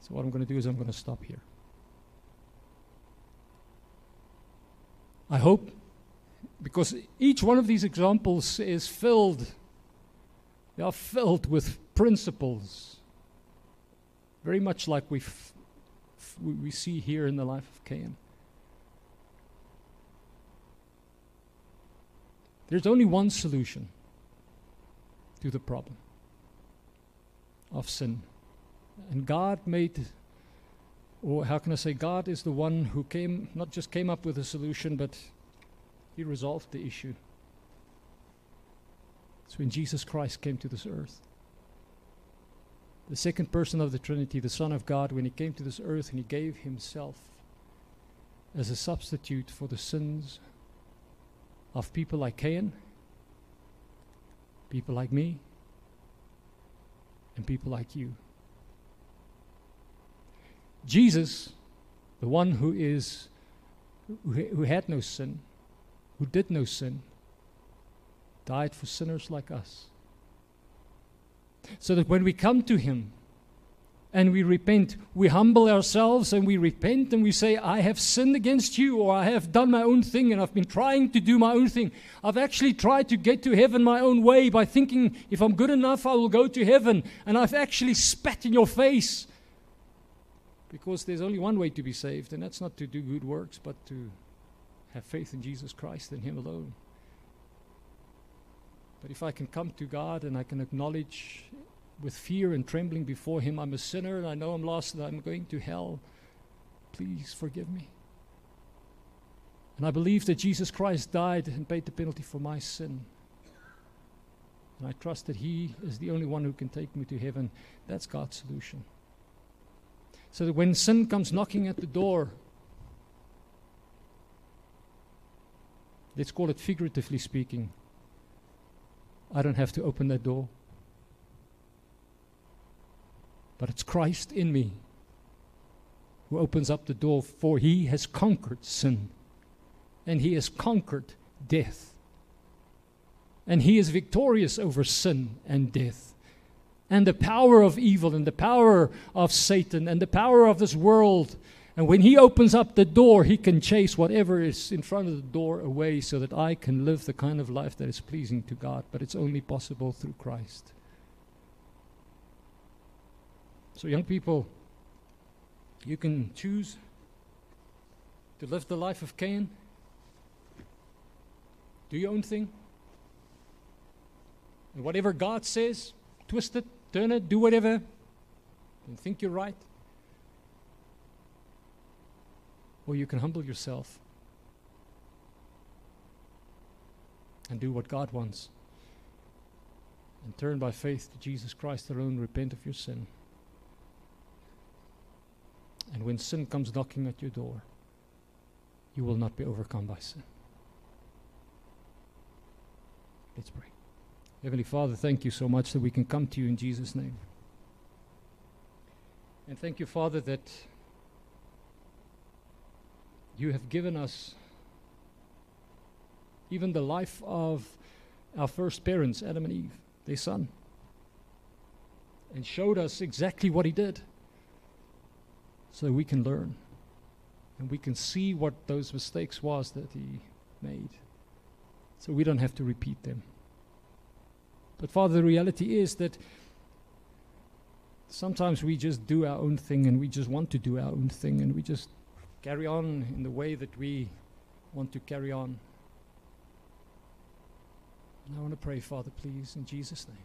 So what I'm going to do is I'm going to stop here. I hope, because each one of these examples is filled, they are filled with principles, very much like we see here in the life of Cain. There's only one solution to the problem of sin. And God made, or how can I say, God is the one who came, not just came up with a solution, but He resolved the issue. It's when Jesus Christ came to this earth. The second person of the Trinity, the Son of God, when He came to this earth and He gave Himself as a substitute for the sins of people like Cain people like me, and people like you. Jesus, the one who is who, had no sin, who did no sin, died for sinners like us. So that when we come to him, and we repent. We humble ourselves and we repent and we say, I have sinned against you, or I have done my own thing and I've been trying to do my own thing. I've actually tried to get to heaven my own way by thinking, if I'm good enough, I will go to heaven. And I've actually spat in your face. Because there's only one way to be saved, and that's not to do good works, but to have faith in Jesus Christ and Him alone. But if I can come to God and I can acknowledge with fear and trembling before Him, I'm a sinner and I know I'm lost and I'm going to hell. Please forgive me. And I believe that Jesus Christ died and paid the penalty for my sin. And I trust that He is the only one who can take me to heaven. That's God's solution. So that when sin comes knocking at the door, let's call it figuratively speaking, I don't have to open that door. But it's Christ in me who opens up the door, for he has conquered sin and he has conquered death. And he is victorious over sin and death. And the power of evil and the power of Satan and the power of this world. And when he opens up the door, he can chase whatever is in front of the door away so that I can live the kind of life that is pleasing to God. But it's only possible through Christ. So, young people, you can choose to live the life of Cain. Do your own thing. And whatever God says, twist it, turn it, do whatever. and think you're right. Or you can humble yourself and do what God wants and turn by faith to Jesus Christ alone, repent of your sin. And when sin comes knocking at your door, you will not be overcome by sin. Let's pray. Heavenly Father, thank you so much that we can come to you in Jesus' name. And thank you, Father, that you have given us even the life of our first parents, Adam and Eve, their son, and showed us exactly what he did so we can learn and we can see what those mistakes was that he made. So we don't have to repeat them. But father the reality is that sometimes we just do our own thing and we just want to do our own thing and we just carry on in the way that we want to carry on and I want to pray, Father, please, in Jesus' name.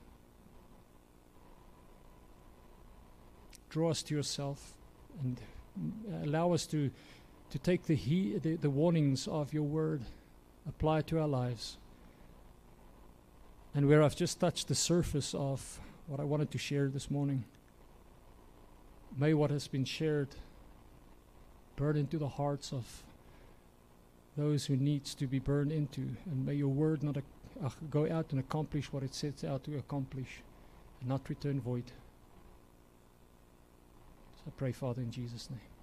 Draw us to yourself and allow us to, to take the, he, the, the warnings of your word, apply it to our lives. And where I've just touched the surface of what I wanted to share this morning, may what has been shared burn into the hearts of those who needs to be burned into, and may your word not uh, go out and accomplish what it sets out to accomplish, and not return void. So I pray, Father, in Jesus' name.